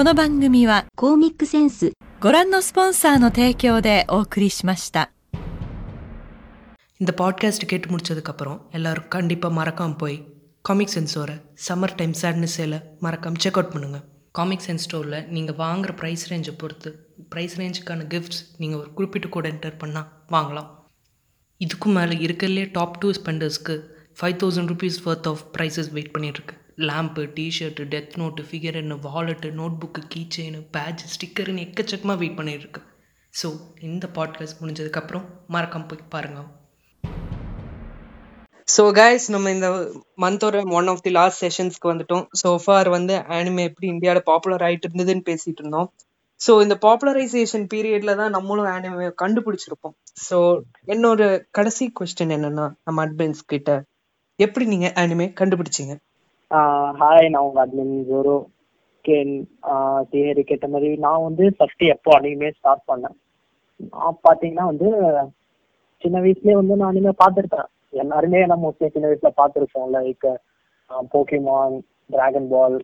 この番組はコーミックセンスご覧のスポンサーの提供でお送りしました。 இந்த பாட்காஸ்ட் கேட்டு முடிச்சதுக்கப்புறம் எல்லாரும் கண்டிப்பாக மறக்காமல் போய் காமிக் சென்ஸோட சம்மர் டைம் சேட்னஸ் சேலை மறக்காமல் செக் அவுட் பண்ணுங்கள் காமிக் சென்ஸ் ஸ்டோரில் நீங்கள் வாங்குற ப்ரைஸ் ரேஞ்சை பொறுத்து ப்ரைஸ் ரேஞ்சுக்கான கிஃப்ட்ஸ் நீங்கள் ஒரு குறிப்பிட்ட கூட என்டர் பண்ணால் வாங்கலாம் இதுக்கும் மேலே இருக்கிறதுலே top two ஸ்பெண்டர்ஸ்க்கு five thousand rupees worth of prizes wait பண்ணிகிட்ருக்கு lamp T shirt death note figure என்ன wallet notebook key chain patch ஸ்டிக்கர்னு எக்கச்சக்கமாக வெயிட் பண்ணிகிட்ருக்கு ஸோ இந்த பாட்காஸ்ட் முடிஞ்சதுக்கப்புறம் மறக்காமல் போய் பாருங்கள் ஸோ கைஸ் நம்ம இந்த மந்தோட ஒன் ஆஃப் தி லாஸ்ட் செஷன்ஸ்க்கு வந்துட்டோம். ஸோ ஃபார் வந்து ஆனிமே எப்படி இந்தியாவில் பாப்புலர் ஆகிட்டு இருந்ததுன்னு பேசிகிட்டு இருந்தோம். ஸோ இந்த பாப்புலரைசேஷன் பீரியடில் தான் நம்மளும் ஆனிமே கண்டுபிடிச்சிருப்போம். ஸோ என்னோட கடைசி கொஸ்டின் என்னன்னா நம்ம அட்மின்ஸ் கிட்ட எப்படி நீங்கள் ஆனிமே கண்டுபிடிச்சிங்க? ஹாய் நான் உங்க அட்மின் ஜோரோ கேன் தியரி கேட்ட மாதிரி நான் வந்து ஃபர்ஸ்ட் எப்போ அனிமே ஸ்டார்ட் பண்ணேன். நான் பார்த்தீங்கன்னா வந்து சின்ன வயசுலயே வந்து நான் அனிமே பார்த்துருக்கேன் எல்லாருமே நம்ம மோஸ்ட்லி சின்ன வயசுல பார்த்துருப்போம் லைக் போக்கிமான் டிராகன் பால்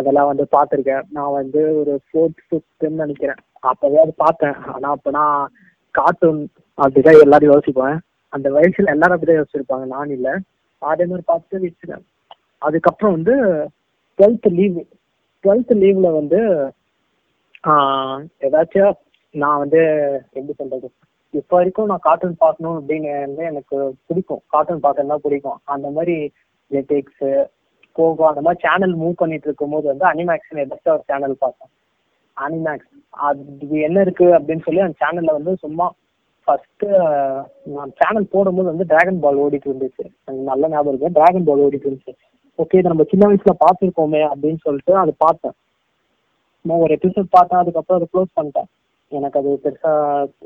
அதெல்லாம் வந்து பார்த்துருக்கேன் நான் வந்து ஒரு ஃபோர்த் ஃபிஃப்த்துன்னு நினைக்கிறேன். அப்போவே அது பார்த்தேன் ஆனால் அப்போ நான் கார்ட்டூன் அப்படிதான் எல்லாரும் யோசிப்பேன் அந்த வயசுல எல்லாரும் அப்படிதான் யோசிச்சிருப்பாங்க. நான் இல்லை. அதே மாதிரி பார்த்து வச்சுட்டேன் அதுக்கப்புறம் வந்து டுவெல்த் லீவ் டுவெல்த் லீவ்ல வந்து ஏதாச்சும் நான் வந்து எப்படி சொல்றது? இப்போ வரைக்கும் நான் கார்ட்டூன் பார்க்கணும் அப்படின்னு வந்து எனக்கு பிடிக்கும். கார்ட்டூன் பார்க்கறது பிடிக்கும். அந்த மாதிரி நெட்ஃபிளிக்ஸ் போகோ அந்த மாதிரி சேனல் மூவ் பண்ணிட்டு இருக்கும்போது வந்து அனிமேக்ஸ்னு ஏதாச்சும் ஒரு சேனல் பார்த்தேன் அனிமேக்ஸ் அது என்ன இருக்கு அப்படின்னு சொல்லி அந்த சேனல்ல வந்து சும்மா ஃபர்ஸ்ட் நான் சேனல் போடும்போது வந்து டிராகன் பால் ஓடிட்டு இருந்துச்சு. நல்ல ஞாபகம் இருக்கு. டிராகன் பால் ஓடிட்டு இருந்துச்சு. ஓகே இதை நம்ம சின்ன வயசுல பார்த்துருக்கோமே அப்படின்னு சொல்லிட்டு அதை பார்த்தேன். சும்மா ஒரு எபிசோட் பார்த்தேன் அதுக்கப்புறம் அதை க்ளோஸ் பண்ணிட்டேன். எனக்கு அது பெருசா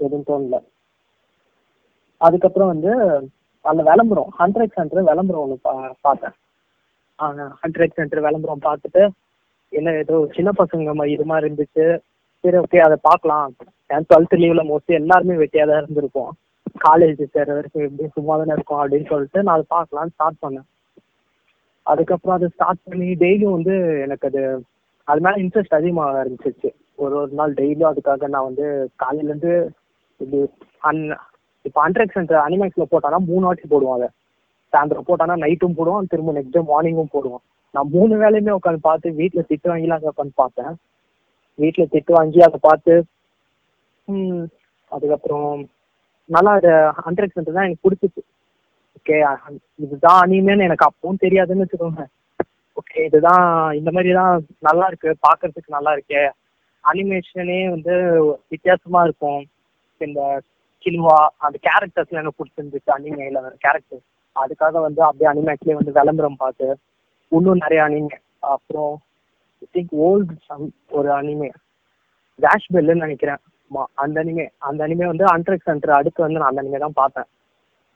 எதுவும் தோணல. அதுக்கப்புறம் வந்து அந்த விளம்பரம் ஹண்ட்ரட் சென்டர் விளம்பரம் ஒன்று பா பார்த்தேன். ஹண்ட்ரட் சென்டர் விளம்பரம் பார்த்துட்டு என்ன ஏதோ சின்ன பசங்க மாதிரி இது மாதிரி இருந்துச்சு. சரி ஓகே அதை பார்க்கலாம். ஏன் டுவெல்த் லீவ்ல மோஸ்ட்லி எல்லாருமே வெட்டியாக தான் இருந்திருப்போம். காலேஜ் சேர்ற வரைக்கும் எப்படி சும்மா தானே இருக்கும் அப்படின்னு சொல்லிட்டு நான் அதை பார்க்கலாம்னு ஸ்டார்ட் பண்ணேன். அதுக்கப்புறம் அதை ஸ்டார்ட் பண்ணி டெய்லியும் வந்து எனக்கு அது அது மேலே இன்ட்ரெஸ்ட் அதிகமாக இருந்துச்சு. ஒரு ஒரு நாள் டெய்லியும் அதுக்காக நான் வந்து காலையிலேருந்து இது அன் இப்போ ஹண்ட்ரட் சென்டர் அனிமேக்ஸில் போட்டானா மூணு வாட்டி போடுவோம் அதை. சாயந்தரம் போட்டானா நைட்டும் போடுவோம் திரும்ப நெக்ஸ்ட் டே மார்னிங்கும் போடுவோம் நான் மூணு வேலையுமே உட்காந்து பார்த்து வீட்டில் திட்டு வாங்கிலாம் அங்கே உட்காந்து பார்த்தேன் வீட்டில் திட்டு வாங்கி அதை பார்த்து ம், அதுக்கப்புறம் நல்லா அது ஹண்ட்ரட் சென்டர் தான் எனக்கு பிடிச்சிச்சு. ஓகே இதுதான் அனிமேன்னு எனக்கு அப்பவும் தெரியாதுன்னு வச்சுக்கோங்க. ஓகே இதுதான் இந்த மாதிரி தான் நல்லா இருக்கு பார்க்கறதுக்கு நல்லா இருக்கே அனிமேஷனே வந்து வித்தியாசமா இருக்கும். இந்த கிலுவா அந்த கேரக்டர்ஸ்ல எனக்கு பிடிச்சிருந்துச்சு அனிமேல வர கேரக்டர் அதுக்காக வந்து அப்படியே அனிமேட்லேயே வந்து விளம்பரம் பார்த்து இன்னும் நிறைய அனிமே அப்புறம் திங்க் ஓல்டு சம் ஒரு அனிமே டேஷ் பெல்லுன்னு நினைக்கிறேன். அந்த அனிமே அந்த அனிமே வந்து அண்ட்ரக் சென்டர் அடுத்து வந்து நான் அந்த அனிமே தான் பார்த்தேன்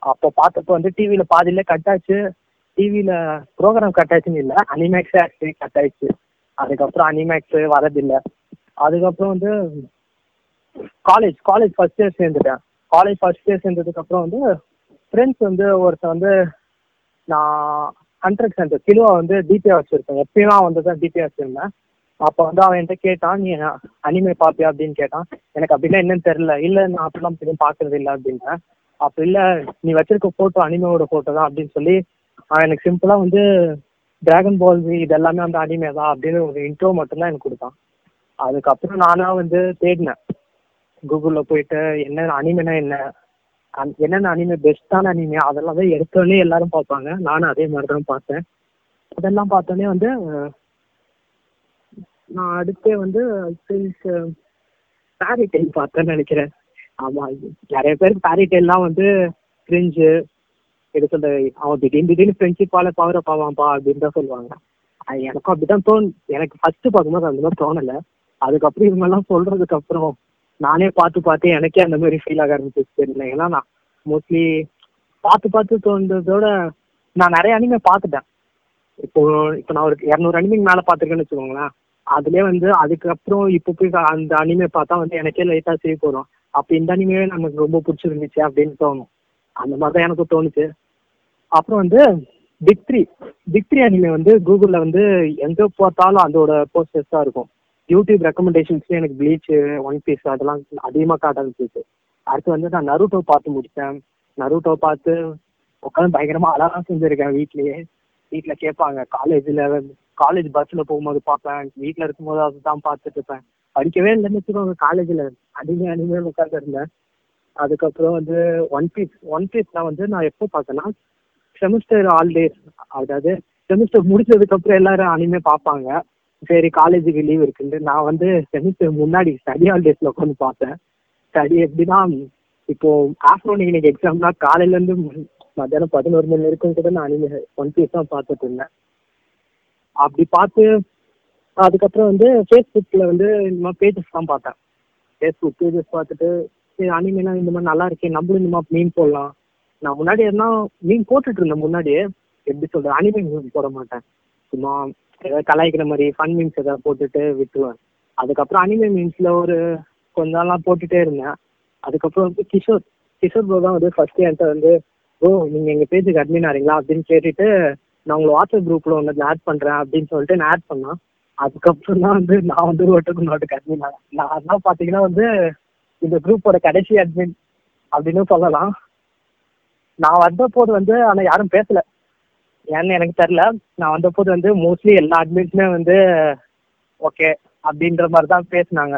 அப்போ பார்த்தப்போ வந்து டிவியில பாதியில கட் ஆச்சு டிவியில ப்ரோக்ராம் கட் ஆச்சுன்னு இல்லை. அனிமேக்ஸ் ஆக்சுவலி கட் ஆயிடுச்சு அதுக்கப்புறம் அனிமேக்ஸ் வரதில்லை. அதுக்கப்புறம் வந்து காலேஜ் காலேஜ் ஃபர்ஸ்ட் இயர் சேர்ந்துட்டேன். காலேஜ் ஃபர்ஸ்ட் இயர் சேர்ந்ததுக்கு அப்புறம் வந்து ஃப்ரெண்ட்ஸ் வந்து ஒருத்தன் வந்து நான் ஹண்ட்ரட் சென்டர் கிலோவை வந்து டிபியா வச்சிருக்கேன். எப்பயும் வந்து தான் டிபியா வச்சிருந்தேன். அப்போ வந்து அவன் என்கிட்ட கேட்டான் நீ அனிமே பார்ப்பியா? அப்படின்னு கேட்டான். எனக்கு அப்படிலாம் என்னன்னு தெரியல. இல்லை நான் அப்படிலாம் எதுவும் பார்க்கறது இல்லை அப்படின்னேன். அப்படி இல்லை நீ வச்சிருக்க ஃபோட்டோ அனிமேவோட ஃபோட்டோ தான் அப்படின்னு சொல்லி அவன் எனக்கு சிம்பிளா வந்து டிராகன் பால் இது எல்லாமே அனிமே தான் அப்படின்னு ஒரு இன்ட்ரோ மட்டும்தான் எனக்கு கொடுத்தான். அதுக்கப்புறம் நானாக வந்து தேடினேன். கூகுளில் போயிட்டு என்ன அனிமைனா என்ன? என்னென்ன அனிமே பெஸ்ட்டான அனிமே அதெல்லாம் தான் எடுத்தோடனே எல்லாரும் பார்ப்பாங்க. நானும் அதே மாதிரி தான் பார்த்தேன். அதெல்லாம் பார்த்தோன்னே வந்து நான் அடுத்து வந்து ஐ திங்க் பேரி பார்த்தேன்னு நினைக்கிறேன். ஆமா நிறைய பேருக்கு பேரி டெய்ல்லாம் வந்து கிரிஞ்சு எது சொல்ற அவன் திடீர்னு திடீர்னு ஃப்ரெண்ட்ஷிப்பால பவரை பாவான்பா அப்படின்னு தான் சொல்லுவாங்க. அது எனக்கும் அப்படிதான் தோணு எனக்கு ஃபர்ஸ்ட் பார்க்கும்போது அந்த மாதிரி தோணல. அதுக்கப்புறம் இவங்கெல்லாம் சொல்றதுக்கு அப்புறம் நானே பார்த்து பார்த்து எனக்கே அந்த மாதிரி ஃபீல் ஆக ஆரம்பிச்சிச்சு. தெரியல. ஏன்னா நான் மோஸ்ட்லி பார்த்து பார்த்து தோன்றதோட நான் நிறைய அனிமே பார்த்துட்டேன். இப்போ இப்போ நான் ஒரு இரநூறு அனிமிக்கு மேலே பார்த்துருக்கேன்னு வச்சுக்கோங்களேன். அதுலேயே வந்து அதுக்கப்புறம் இப்போ போய் அந்த அனிமே பார்த்தா வந்து எனக்கே லைட்டாக சேவ் போகிறோம் அப்போ இந்த அனிமையே நமக்கு ரொம்ப பிடிச்சிருந்துச்சு அப்படின்னு தோணும். அந்த மாதிரி தான் எனக்கு தோணுச்சு. அப்புறம் வந்து big three big three anime வந்து கூகுளில் வந்து எங்கே பார்த்தாலும் அதோட போஸ்டர்ஸ் தான் இருக்கும். யூடியூப் ரெக்கமெண்டேஷன்ஸ்ல எனக்கு ப்ளீச் ஒன் பீஸ் அதெல்லாம் அதிகமாக காட்ட ஆரம்பிச்சிச்சு அடுத்து வந்து நான் நருட்டோ பார்த்து முடித்தேன் நருட்டோ பார்த்து உட்காந்து பயங்கரமா அழகாக செஞ்சிருக்கேன் வீட்லயே. வீட்டில் கேட்பாங்க காலேஜ்ல காலேஜ் பஸ்ல போகும்போது பார்ப்பேன். வீட்ல இருக்கும்போது அதுதான் பார்த்துட்டு இருப்பேன். படிக்கவே இல்லைன்னு வச்சுக்கோங்க காலேஜ்ல அடிமை அடிமை உட்காந்து இருந்தேன் அதுக்கப்புறம் வந்து ஒன் பீஸ் ஒன் பீஸ்லாம் வந்து நான் எப்போ பார்த்தேன்னா செமஸ்டர் ஹாலிடேஸ் அதாவது செமஸ்டர் முடிச்சதுக்கு அப்புறம் எல்லாரும் அனிமே பார்ப்பாங்க. சரி காலேஜுக்கு லீவ் இருக்குன்னு நான் வந்து செமஸ்டர் முன்னாடி ஸ்டடி ஹாலிடேஸ்ல உட்காந்து பார்த்தேன். ஸ்டடி எப்படின்னா இப்போ ஆஃப்டர்நூன் இன்னைக்கு எக்ஸாம்னா காலையில இருந்து மத்தியானம் பதினோரு மணி வரைக்கும் கூட நான் அனிமே ஒன் பீஸ் தான் பார்த்துட்டு இருந்தேன். அப்படி பார்த்து அதுக்கப்புறம் வந்து ஃபேஸ்புக்கில் வந்து இந்த மாதிரி பேஜஸ் தான் பார்த்தேன். ஃபேஸ்புக் பேஜஸ் பார்த்துட்டு சரி அனிமேலாம் இந்த மாதிரி நல்லா இருக்கே நம்மளும் இந்த மாதிரி மீன் போடலாம். நான் முன்னாடி எதுனா மீன் போட்டுட்டு இருந்தேன் முன்னாடியே. எப்படி சொல்றது அனிமே மீன் போட மாட்டேன். சும்மா ஏதாவது கலாய்க்கிற மாதிரி ஃபன் மீன்ஸ் ஏதாவது போட்டுட்டு விட்டுருவேன். அதுக்கப்புறம் அனிமே மீன்ஸில் ஒரு கொஞ்ச நாளாக போட்டுட்டே இருந்தேன். அதுக்கப்புறம் வந்து கிஷோர் கிஷோர் ப்ரோ தான் வந்து ஃபர்ஸ்ட் என்கிட்ட வந்து ப்ரோ நீங்கள் எங்கள் பேஜுக்கு அட்மின் ஆறீங்களா? அப்படின்னு கேட்டுட்டு நான் உங்களை வாட்ஸ்அப் குரூப்பில் ஒன்று ஆட் பண்ணுறேன் அப்படின்னு சொல்லிட்டு நான் ஆட் பண்ணேன். அதுக்கப்புறம் தான் வந்து நான் வந்து ஓட்டுக்கு நோட்டுக்கு அட்மின் ஆனேன். நான் தான் பார்த்தீங்கன்னா வந்து இந்த குரூப்போட கடைசி அட்மின் அப்படின்னு சொல்லலாம். நான் வந்த போது வந்து ஆனால் யாரும் பேசல. ஏன்னு எனக்கு தெரில நான் வந்த போது வந்து மோஸ்ட்லி எல்லா அட்மின்ஸுமே வந்து ஓகே அப்படின்ற மாதிரி தான் பேசினாங்க.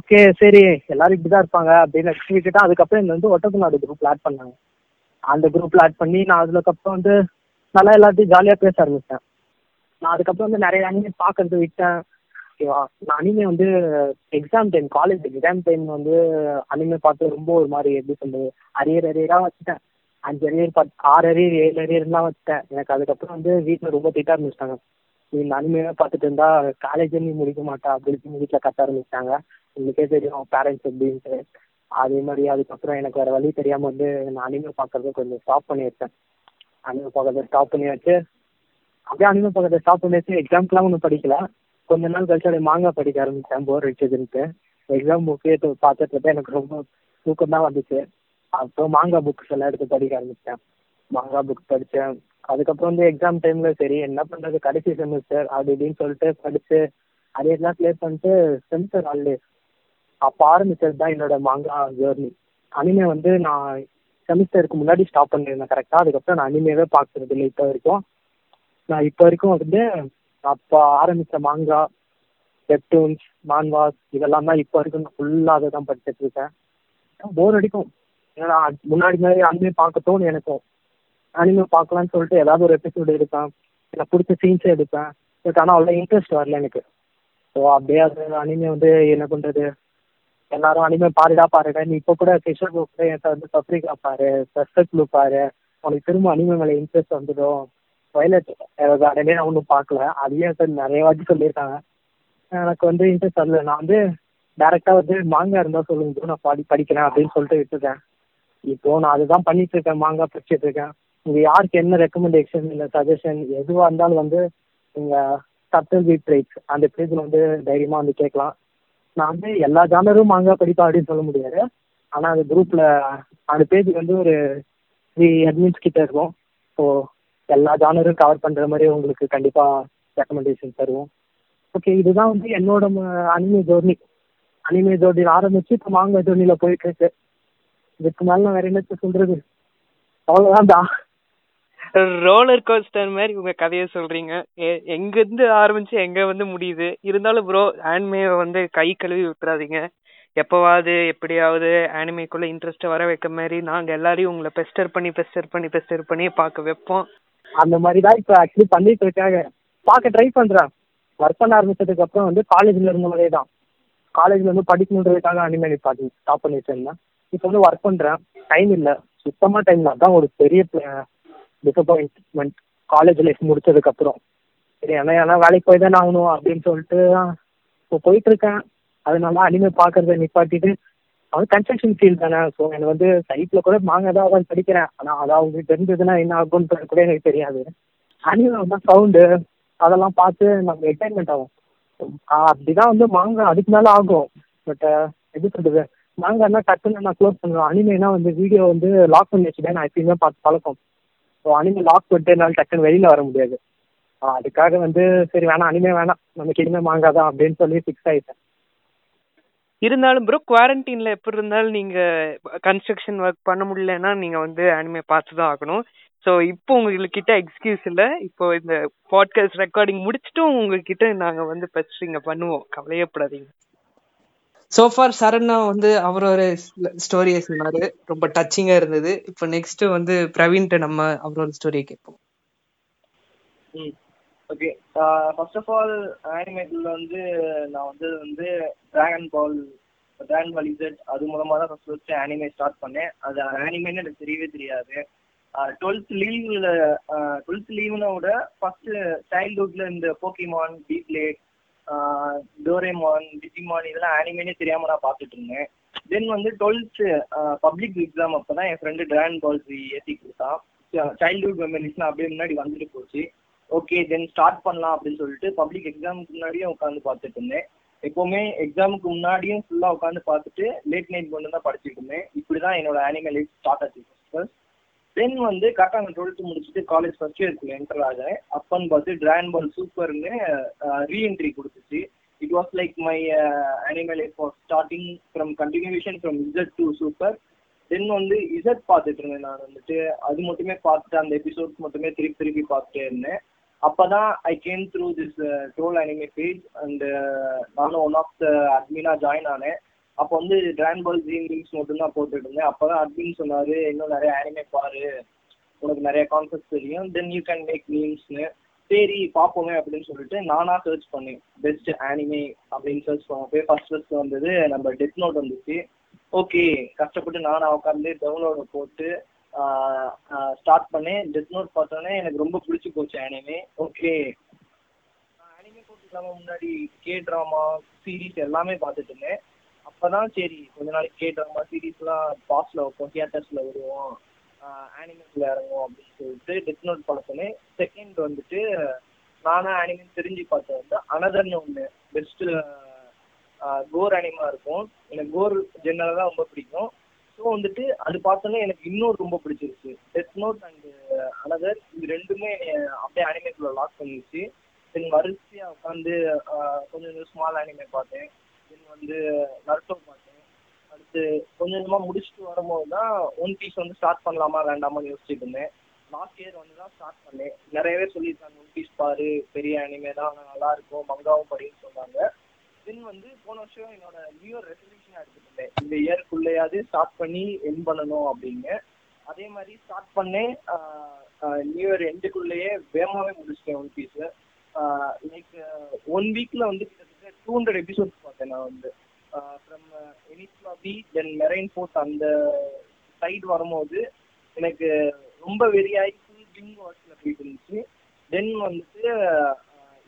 ஓகே சரி எல்லாரும் இப்படி தான் இருப்பாங்க அப்படின்னு வச்சுக்கிட்டு அதுக்கப்புறம் இந்த வந்து ஒட்டக்கு நாடு குரூப்பில் ஆட் பண்ணாங்க. அந்த குரூப்பில் ஆட் பண்ணி நான் அதுக்கப்புறம் வந்து நல்லா எல்லாத்தையும் ஜாலியாக பேச ஆரம்பித்தேன் நான் அதுக்கப்புறம் வந்து நிறைய அனிமே பார்க்கறது விட்டேன். ஓகேவா? நான் அனிமே வந்து exam time college exam time வந்து அனிமே பார்த்து ரொம்ப ஒரு மாதிரி எப்படி சொல்றது அரியர் அரியராக வச்சுட்டேன். அஞ்சு அரியர் பத் ஆறு அரியர் ஏழு அரியர்லாம் வச்சுட்டேன். எனக்கு அதுக்கப்புறம் வந்து வீட்டில் ரொம்ப திட்ட ஆரம்பிச்சிட்டாங்க. நீ இந்த அனிமையாக பார்த்துட்டு இருந்தா காலேஜே நீ முடிக்க மாட்டா அப்படின்னு வீட்டில் கத்த ஆரம்பிச்சிட்டாங்க. உங்களுக்கே தெரியும் பேரண்ட்ஸ் எப்படின்ட்டு. அதே மாதிரி அதுக்கப்புறம் எனக்கு வேறு வழி தெரியாமல் வந்து நான் அனிமே பார்க்குறத கொஞ்சம் ஸ்டாப் பண்ணி வச்சேன் அனிமே பார்க்குறத ஸ்டாப் பண்ணி வச்சு அப்படியே அனிமே பார்க்கறத ஸ்டாப் பண்ணி எக்ஸாம்க்குலாம் ஒன்றும் படிக்கல. கொஞ்ச நாள் கழிச்சு அப்படியே மாங்காய் படிக்க ஆரம்பித்தேன் போர் அடிச்சதுன்ட்டு எக்ஸாம் புக்கே பார்த்துட்டு இருந்தேன் எனக்கு ரொம்ப தூக்கம் தான் வந்துச்சு. அப்புறம் மாங்காய் புக்ஸ் எல்லாம் எடுத்து படிக்க ஆரம்பித்தேன் மாங்காய் புக் படித்தேன் அதுக்கப்புறம் வந்து எக்ஸாம் டைமில் சரி என்ன பண்ணுறது கடைசி செமஸ்டர் அப்படி இப்படின்னு சொல்லிட்டு படித்து அதையெல்லாம் கிளியர் பண்ணிட்டு செமஸ்டர் ஹாலிடேஸ் அப்போ ஆரம்பிச்சது தான் என்னோட மாங்கா ஜேர்னி அனிமே வந்து நான் செமஸ்டருக்கு முன்னாடி ஸ்டாப் பண்ணியிருந்தேன் கரெக்டாக அதுக்கப்புறம் நான் அனிமேவே பார்க்குறது இல்லை இப்போ வரைக்கும். நான் இப்போ வரைக்கும் வந்து அப்போ ஆரம்பித்த மாங்கா வெப்டூன்ஸ் மான்வாஸ் இதெல்லாம் தான் இப்போ வரைக்கும் நான் ஃபுல்லாக அதை தான் படிச்சுட்டு இருக்கேன். போர் அடிக்கும். ஏன்னா முன்னாடி மாதிரி அனிமே பார்க்க தோணும் எனக்கும். அனிமே பார்க்கலான்னு சொல்லிட்டு ஏதாவது ஒரு எபிசோடு எடுப்பேன். எனக்கு பிடிச்ச சீன்ஸே எடுப்பேன். பட் ஆனால் அவ்வளோ இன்ட்ரெஸ்ட் வரல எனக்கு. ஸோ அப்படியே அது அனிமே வந்து என்ன பண்ணுறது எல்லாரும் அனிமே பாருடா பாருடா. நீ இப்போ கூட கிஷோர் கூட என்கிட்ட வந்து பப்ரிகா பாரு சஸ்பெக்ட் லூ பாரு. உனக்கு திரும்ப அனிமே மேலே இன்ட்ரெஸ்ட் வந்துடும். வயலட் கார்டனே நான் ஒன்றும் பார்க்கல. அதையும் சார் நிறைய வாட்டி சொல்லியிருக்காங்க. எனக்கு வந்து இன்ட்ரெஸ்ட் வரல. நான் வந்து டேரெக்டாக வந்து மாங்காய் இருந்தால் சொல்லுங்க நான் படி படிக்கிறேன் அப்படின்னு சொல்லிட்டு விட்டுருக்கேன் இப்போ நான் அதுதான் பண்ணிட்டு இருக்கேன் மாங்காய் படிச்சுட்டு இருக்கேன். இங்கே யாருக்கு என்ன ரெக்கமெண்டேஷன் இல்லை சஜஷன் எதுவாக இருந்தாலும் வந்து நீங்கள் சட்டல் வீட் ரைட்ஸ் அந்த பேஜில் வந்து தைரியமாக வந்து கேட்கலாம். நான் வந்து எல்லா ஜானரும் மாங்காய் படிப்பா அப்படின்னு சொல்ல முடியாது. ஆனால் அந்த குரூப்பில் அந்த பேஜ் வந்து ஒரு த்ரீ அட்மின்ஸ் கிட்ட இருக்கும். ஸோ எல்லா ஜானரும் கவர் பண்ணுற மாதிரி உங்களுக்கு கண்டிப்பாக ரெக்கமெண்டேஷன் தருவோம். ஓகே இதுதான் வந்து என்னோட அனிமே ஜோர்னி அனிமே ஜோர்னியில் ஆரம்பிச்சு இப்போ மாங்க ஜோர்னியில் போயிட்டு இருக்கு. இதுக்கு மேலே நான் வேற என்னத்த சொல்றது? அவ்வளோதான்டா ரோலர் கோஸ்டர் மாதிரி உங்க கதையை சொல்றீங்க. எ- எங்க இருந்து ஆரம்பிச்சு எங்க வந்து முடியுது? இருந்தாலும் ப்ரோ ஆனிமே வந்து கை கழுவி விட்டுறாதீங்க. எப்பவாவது எப்படியாவது ஆனிமேக்குள்ள இன்ட்ரெஸ்ட் வர வைக்க மாதிரி நாங்க எல்லாரையும் உங்களை பெஸ்டர் பண்ணி பெஸ்டர் பண்ணி பெஸ்டர் பண்ணி பார்க்க வைப்போம். அந்த மாதிரி தான் இப்போ ஆக்சுவலி பண்ணிட்டு இருக்காங்க. பார்க்க ட்ரை பண்ணுறேன் ஒர்க் பண்ண ஆரம்பிச்சதுக்கு அப்புறம் வந்து காலேஜில் இருந்தவங்களே தான். காலேஜில் வந்து படிக்கணுன்றதுக்காக அனிமே நிப்பாட்டி ஸ்டாப் பண்ணி வச்சிருந்தேன் இப்போ வந்து ஒர்க் பண்ணுறேன் டைம் இல்லை. சுத்தமாக டைம் இல்லை. அதான் ஒரு பெரிய டிசப்பாயின்மெண்ட் காலேஜ் லைஃப் முடிச்சதுக்கப்புறம் சரி ஏன்னா ஏன்னா வேலைக்கு போய் தானே ஆகணும் அப்படின்னு சொல்லிட்டு இப்போ போயிட்டு இருக்கேன். அதனால அனிமே பார்க்கறத நிப்பாட்டிட்டு அவன் கன்ஸ்ட்ரக்ஷன் ஃபீல்ட் தானே. ஸோ எனக்கு வந்து சைட்டில் கூட மாங்காய் தான் உட்காந்து படிக்கிறேன். ஆனால் அது அவங்களுக்கு தெரிஞ்சதுன்னா என்ன ஆகும்ன்றது கூட எனக்கு தெரியாது. அனிமே வந்து சவுண்டு அதெல்லாம் பார்த்து நம்ம என்டர்டைன்மெண்ட் ஆகும். அப்படிதான் வந்து மாங்காய் அதுக்கு மேலே ஆகும். பட் எப்படி சொல்றது? மாங்காய்னா டக்குன்னு நான் க்ளோஸ் பண்ணுவேன். அனிமேனா வந்து வீடியோ வந்து லாக் பண்ணி வச்சுட்டேன். நான் எப்பயுமே பார்த்து பழக்கம். ஸோ அனிமே லாக் பண்ணிட்டு என்னால் டக்குன்னு வெளியில் வர முடியாது. அதுக்காக வந்து சரி வேணாம். அனிமே வேணாம். நமக்கு இனிமே மாங்கா தான் அப்படின்னு சொல்லி ஃபிக்ஸ் ஆயிட்டேன். இருந்தாலும் ப்ரோ குவாரண்டைன்ல எப்படி இருந்தாலும் நீங்க கன்ஸ்ட்ரக்ஷன் ஒர்க் பண்ண முடியலன்னா நீங்க வந்து அனிமே பார்த்து தான் ஆகணும். ஸோ இப்போ உங்ககிட்ட எக்ஸ்கியூஸ் இல்லை. இப்போ இந்த பாட்காஸ்ட் ரெக்கார்டிங் முடிச்சிட்டும் உங்ககிட்ட நாங்க வந்து பெஸ்டிங்க பண்ணுவோம். கவலையப்படாதீங்க. சோஃபார் சரண்னா வந்து அவரோட ஸ்டோரியை சொன்னாரு. ரொம்ப டச்சிங்கா இருந்தது. இப்போ நெக்ஸ்ட் வந்து பிரவீன்ட்ட நம்ம அவரோட ஸ்டோரியை கேட்போம். ஓகே ஃபர்ஸ்ட் ஆஃப் ஆல் ஆனிமேட்டில் வந்து நான் வந்து வந்து Dragon Ball Dragon Ball Z அது மூலமாக தான் ஃபர்ஸ்ட் ஃபர்ஸ்ட் ஆனிமே ஸ்டார்ட் பண்ணேன். அது ஆனிமேன்னு எனக்கு தெரியவே தெரியாது. டுவெல்த் லீவில் டுவெல்த் லீவ்னு விட ஃபர்ஸ்ட் சைல்ட்ஹுட்ல இந்த போக்கிமான் பீப்ளேட் டோரேமான் டிஜிமான் இதெல்லாம் ஆனிமேனே தெரியாம நான் பார்த்துட்டு இருந்தேன். தென் வந்து டுவெல்த் பப்ளிக் எக்ஸாம் அப்போ தான் என் ஃப்ரெண்டு டிராகன் பால்ஸ் ஏற்றி கொடுத்தான். சைல்ட்ஹுட் மெமரிஸ்லாம் அப்படியே முன்னாடி வந்துட்டு போச்சு. ஓகே தென் ஸ்டார்ட் பண்ணலாம் அப்படின்னு சொல்லிட்டு பப்ளிக் எக்ஸாமுக்கு முன்னாடியே உட்காந்து பார்த்துட்டு இருந்தேன். எப்போவுமே எக்ஸாமுக்கு முன்னாடியும் ஃபுல்லாக உட்காந்து பார்த்துட்டு லேட் நைட் கொண்டு தான் படிச்சுட்டு இருந்தேன். இப்படி தான் என்னோட ஆனிமல் லைஃப் ஸ்டார்ட் ஆச்சு ஃபர்ஸ்ட் தென் வந்து கரெக்டாக நான் டுவெல்த்து முடிச்சுட்டு காலேஜ் ஃபர்ஸ்ட் இயர்க்குள்ள என்டர் ஆகிறேன். அப்பன்னு பார்த்து டிராகன் பால் சூப்பர்னு ரீஎன்ட்ரி கொடுத்துச்சு. It was like my animal life for starting from continuation from Z to Super then வந்து இசட் பார்த்துட்டு இருந்தேன் நான் வந்துட்டு. அது மட்டுமே பார்த்துட்டு அந்த எபிசோட்ஸ் மட்டுமே திருப்பி திருப்பி பார்த்துட்டே இருந்தேன். அப்பதான் I came through this troll anime page and நானும் ஒன் ஆஃப் த அட்மினா ஜாயின் ஆனேன். அப்போ வந்து டிரான் பால் ஜீன் லிங்க்ஸ் மட்டும்தான் போட்டுட்டு இருந்தேன் அப்போதான் அட்மின் சொன்னாரு இன்னும் நிறைய அனிமே பாரு. உனக்கு நிறைய கான்செப்ட் தெரியும். தென் யூ கேன் மேக் மீம்ஸ்னு சரி பார்ப்போமே அப்படின்னு சொல்லிட்டு நானா சர்ச் பண்ணேன். பெஸ்ட் ஆனிமே அப்படின்னு சர்ச் பண்ண ஃபர்ஸ்ட் ஃபர்ஸ்ட் வந்தது. நம்ம டெத் நோட் வந்துச்சு. ஓகே கஷ்டப்பட்டு நானா உட்காந்து டவுன்லோட போட்டு ஸ்டார்ட் பண்ணேன் டெத் நோட் பார்த்தோன்னே எனக்கு ரொம்ப பிடிச்சி போச்சு ஆனிமே ஓகே ஆனிமே போட்டுக்கலாமா முன்னாடி கே ட்ராமா சீரீஸ் எல்லாமே பார்த்துட்டு இருந்தேன். அப்பதான் சரி கொஞ்ச நாளைக்கு கே ட்ராமா சீரீஸ்லாம் பாஸ்ல வைப்போம் தியேட்டர்ஸ்ல வருவோம். ஆனிமேஸ்ல இறங்குவோம் அப்படின்னு சொல்லிட்டு டெத் நோட் பார்த்தோன்னே செகண்ட் வந்துட்டு நானா ஆனிமே தெரிஞ்சு பார்த்தது வந்து அனதர்னு ஒன்று பெஸ்ட் கோர் அனிமா இருக்கும். எனக்கு கோர் ஜென்னலாக ரொம்ப பிடிக்கும். ஸோ வந்துட்டு அது பார்த்தோன்னே எனக்கு இன்னொரு ரொம்ப பிடிச்சிருச்சு. டெத் நோட் அண்ட் அனதர் இது ரெண்டுமே அப்படியே அனிமேக்குள்ள லாக் பண்ணிடுச்சு தென் வரிசையாக உட்காந்து uh, கொஞ்சம் ஸ்மால் அனிமே பார்த்தேன். தென் வந்து நருட்டோ பார்த்தேன். அடுத்து கொஞ்சம் கொஞ்சமாக முடிச்சுட்டு வரும்போது தான் ஒன் பீஸ் வந்து ஸ்டார்ட் பண்ணலாமா வேண்டாமான்னு யோசிச்சுட்டு இருந்தேன். லாஸ்ட் இயர் வந்து தான் ஸ்டார்ட் பண்ணேன். நிறைய பேர் சொல்லியிருக்காங்க ஒன் பீஸ் பாரு பெரிய அனிமே தான் நல்லா இருக்கும் மங்காவும் படின்னு சொன்னாங்க. தென் வந்து போன வருஷம் என்னோட நியூ இயர் ரெசல்யூஷன் இந்த இயர்க்குள்ளேயாவது ஸ்டார்ட் பண்ணி என் பண்ணணும் அப்படிங்க அதே மாதிரி ஸ்டார்ட் பண்ணேன். நியூ இயர் எண்டுக்குள்ளேயே வேகமாகவே முடிச்சிட்டேன் ஒன் பீஸ் லைக் ஒன் வீக்ல வந்து கிட்டத்தட்ட டூ ஹண்ட்ரட் எபிசோட்ஸ் பார்த்தேன் நான் வந்து. From Enies Lobby then Marineford அந்த சைடு வரும்போது எனக்கு ரொம்ப வெறியாகி ஃபுல் பிங் வாட்சில் போயிட்டு இருந்துச்சு. தென் வந்துட்டு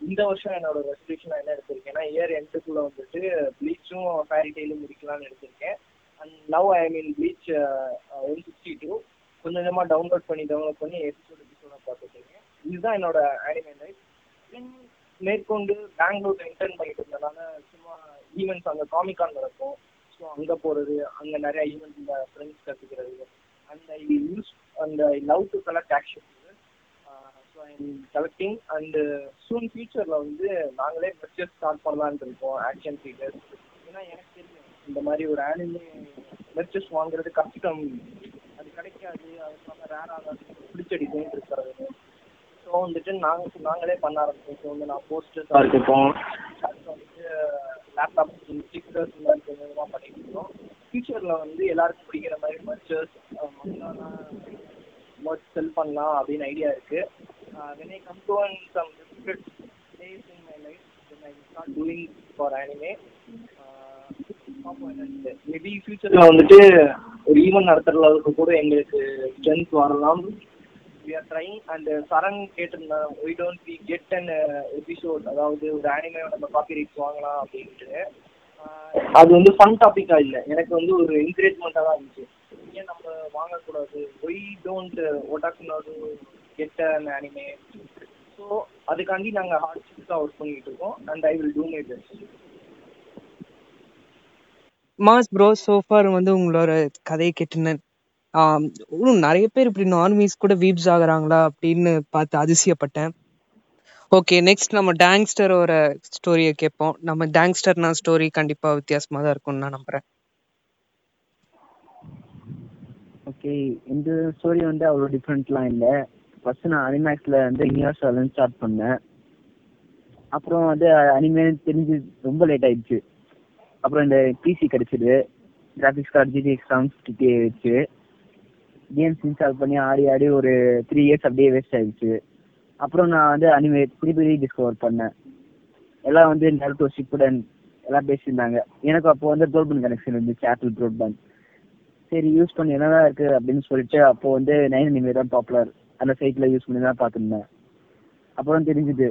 இந்த வருஷம் என்னோட ரெசல்யூஷன் என்ன எடுத்திருக்கேன்னா இயர் எண்டுக்குள்ள வந்துட்டு ப்ளீச்சும் ஃபேரி டெய்லும் முடிக்கலாம்னு எடுத்திருக்கேன். And now I mean Bleach one sixty two கொஞ்சம் கொஞ்சமாக டவுன்லோட் பண்ணி டவுன்லோட் பண்ணி எபிசோட் எபிசோடாக பார்த்துட்டு இருக்கேன் இதுதான் என்னோட ஆனிமே லைஃப் தென் மேற்கொண்டு பெங்களூர் இன்டர்ன் பண்ணிட்டு இருந்தனால சும்மா ஈவெண்ட்ஸ் அங்கே காமிகான் நடக்கும். ஸோ அங்கே போகிறது அங்கே நிறைய ஈவெண்ட்ஸ் ஃப்ரெண்ட்ஸ் கற்றுக்கிறது and I use and I love to collect action collecting and soon ஃபியூச்சரில் வந்து நாங்களே மெர்ச்சஸ் ஸ்டார்ட் பண்ணலான்ட்டு இருக்கோம் ஆக்ஷன் ஃபீச்சர்ஸ் ஏன்னா எனக்கு தெரியும் இந்த மாதிரி ஒரு ஆனிமே மெர்ச்சஸ் வாங்குறது கஷ்டம். அது கிடைக்காது அதுக்காக ரேராக ரேர் பிடிச்ச டிசைன் இருக்கிறது. ஸோ வந்துட்டு நாங்கள் நாங்களே பண்ண ஆரம்பிச்சோம். ஸோ வந்து நான் போஸ்டர்ஸாக இருக்கட்டும் வந்துட்டு லேப்டாப் ஸ்டிக்கர்ஸ் இந்த மாதிரி கொஞ்சமாக பண்ணிட்டு இருக்கோம். ஃபியூச்சரில் வந்து எல்லாருக்கும் பிடிக்கிற மாதிரி மெர்ச்சர்ஸ் மங்களாலாம் செல் பண்ணலாம் அப்படின்னு ஐடியா இருக்கு when I come to on some difficult days in my life when I start doing for anime. Uh, maybe ஃபியூச்சர்ல வந்துட்டு ஒரு ஈவெண்ட் நடத்துற அளவுக்கு கூட எங்களுக்கு ஸ்ட்ரென்த் வரலாம். We are trying and Saran கேட்டிருந்தேன் why don't we get and episode அதாவது ஒரு ஆனிமையோட நம்ம காப்பி ரைட்ஸ் வாங்கலாம் அப்படின்ட்டு. Uh, அது வந்து ஃபன் டாப்பிக்காக இல்லை. எனக்கு வந்து ஒரு என்கரேஜ்மெண்ட்டாக தான் இருந்துச்சு. ஏன் நம்ம வாங்கக்கூடாது? ஒய் டோன்ட் ஒட்டாக்குனாலும் கெட் அன் அனிமே ஸோ அதுக்காண்டி நாங்கள் ஹார்ட் ஷிஃப்டாக ஒர்க் பண்ணிட்டு இருக்கோம். And I will do my best mass bro so far வந்து உங்களோட கதையை கேட்டுனேன் இன்னும் நிறைய பேர் இப்படி நான்வீஸ் கூட வீப்ஸ் ஆகுறாங்களா அப்படின்னு பார்த்து அதிசயப்பட்டேன். ஓகே நெக்ஸ்ட் நம்ம டேங்ஸ்டரோட ஸ்டோரியை கேட்போம். நம்ம டேங்ஸ்டர்னா ஸ்டோரி கண்டிப்பா வித்தியாசமா தான் இருக்கும்னு நான் நம்புறேன். ஓகே இந்த ஸ்டோரி வந்து அவ்வளோ டிஃப்ரெண்ட்லாம் இல்லை. ஃபர்ஸ்ட் நான் அனிமேக்ஸில் வந்து யூனிவர்சல் ஸ்டார்ட் பண்ணேன். அப்புறம் வந்து அனிமே தெரிஞ்சு ரொம்ப லேட் ஆயிடுச்சு. அப்புறம் இந்த பிசி கிடைச்சிது. Graphics card GTX seven fifty வச்சு கேம்ஸ் இன்ஸ்டால் பண்ணி ஆடி ஆடி ஒரு த்ரீ இயர்ஸ் அப்படியே வேஸ்ட் ஆயிடுச்சு. அப்புறம் நான் வந்து அனிமே திருப்பி டிஸ்கவர் பண்ணேன். எல்லாம் வந்து நருட்டோ ஷிப்புடன் எல்லாம் பேசியிருந்தாங்க. எனக்கு அப்போ வந்து ப்ரோட்பேண்ட் கனெக்ஷன் இருந்துச்சு ஆப்பிள் ப்ரோட்பேண்ட் சரி யூஸ் பண்ணி என்னதான் இருக்கு அப்படின்னு சொல்லிட்டு அப்போ வந்து நைன் அனிமே தான் பாப்புலர் அந்த சைட்ல யூஸ் பண்ணி தான் பார்த்துருந்தேன். அப்புறம் தெரிஞ்சுது.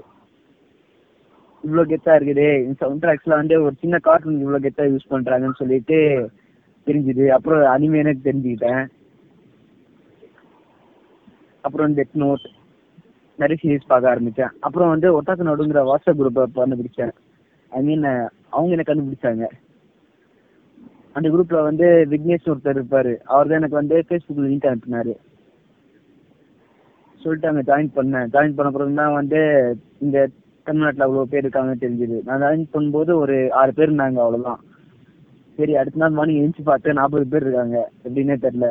இவ்வளோ கெத்தா இருக்குது இந்த சவுண்ட் ட்ராக்ஸ்ல வந்து ஒரு சின்ன கார்ட்டூன் இவ்வளோ கெத்தா யூஸ் பண்றாங்கன்னு சொல்லிட்டு தெரிஞ்சுது. அப்புறம் அனிமே எனக்கு தெரிஞ்சுக்கிட்டேன். அப்புறம் டெத் நோட் நிறைய சீரீஸ் பார்க்க ஆரம்பித்தேன் அப்புறம் வந்து ஒட்டாக்கு நடுங்கிற வாட்ஸ்அப் குரூப்பை கண்டுபிடிச்சேன். ஐ மீன் அவங்க எனக்கு கண்டுபிடிச்சாங்க. அந்த குரூப்ல வந்து விக்னேஷ் ஒருத்தர் இருப்பாரு. அவர் தான் எனக்கு வந்து ஃபேஸ்புக்ல லிங்க் அனுப்பினாரு. சொல்லிட்டு அங்க ஜாயின் பண்ணேன். ஜாயின் பண்ண பிறகு தான் வந்து இந்த தமிழ்நாட்டுல அவ்வளவு பேர் இருக்காங்கன்னு தெரிஞ்சது. நான் ஜாயின் பண்ணும்போது ஒரு ஆறு பேர் இருந்தாங்க அவ்வளவுதான். சரி அடுத்த நாள் மார்னிங் எழுந்து பார்த்து நாற்பது பேர் இருக்காங்க. எப்படின்னே தெரியல.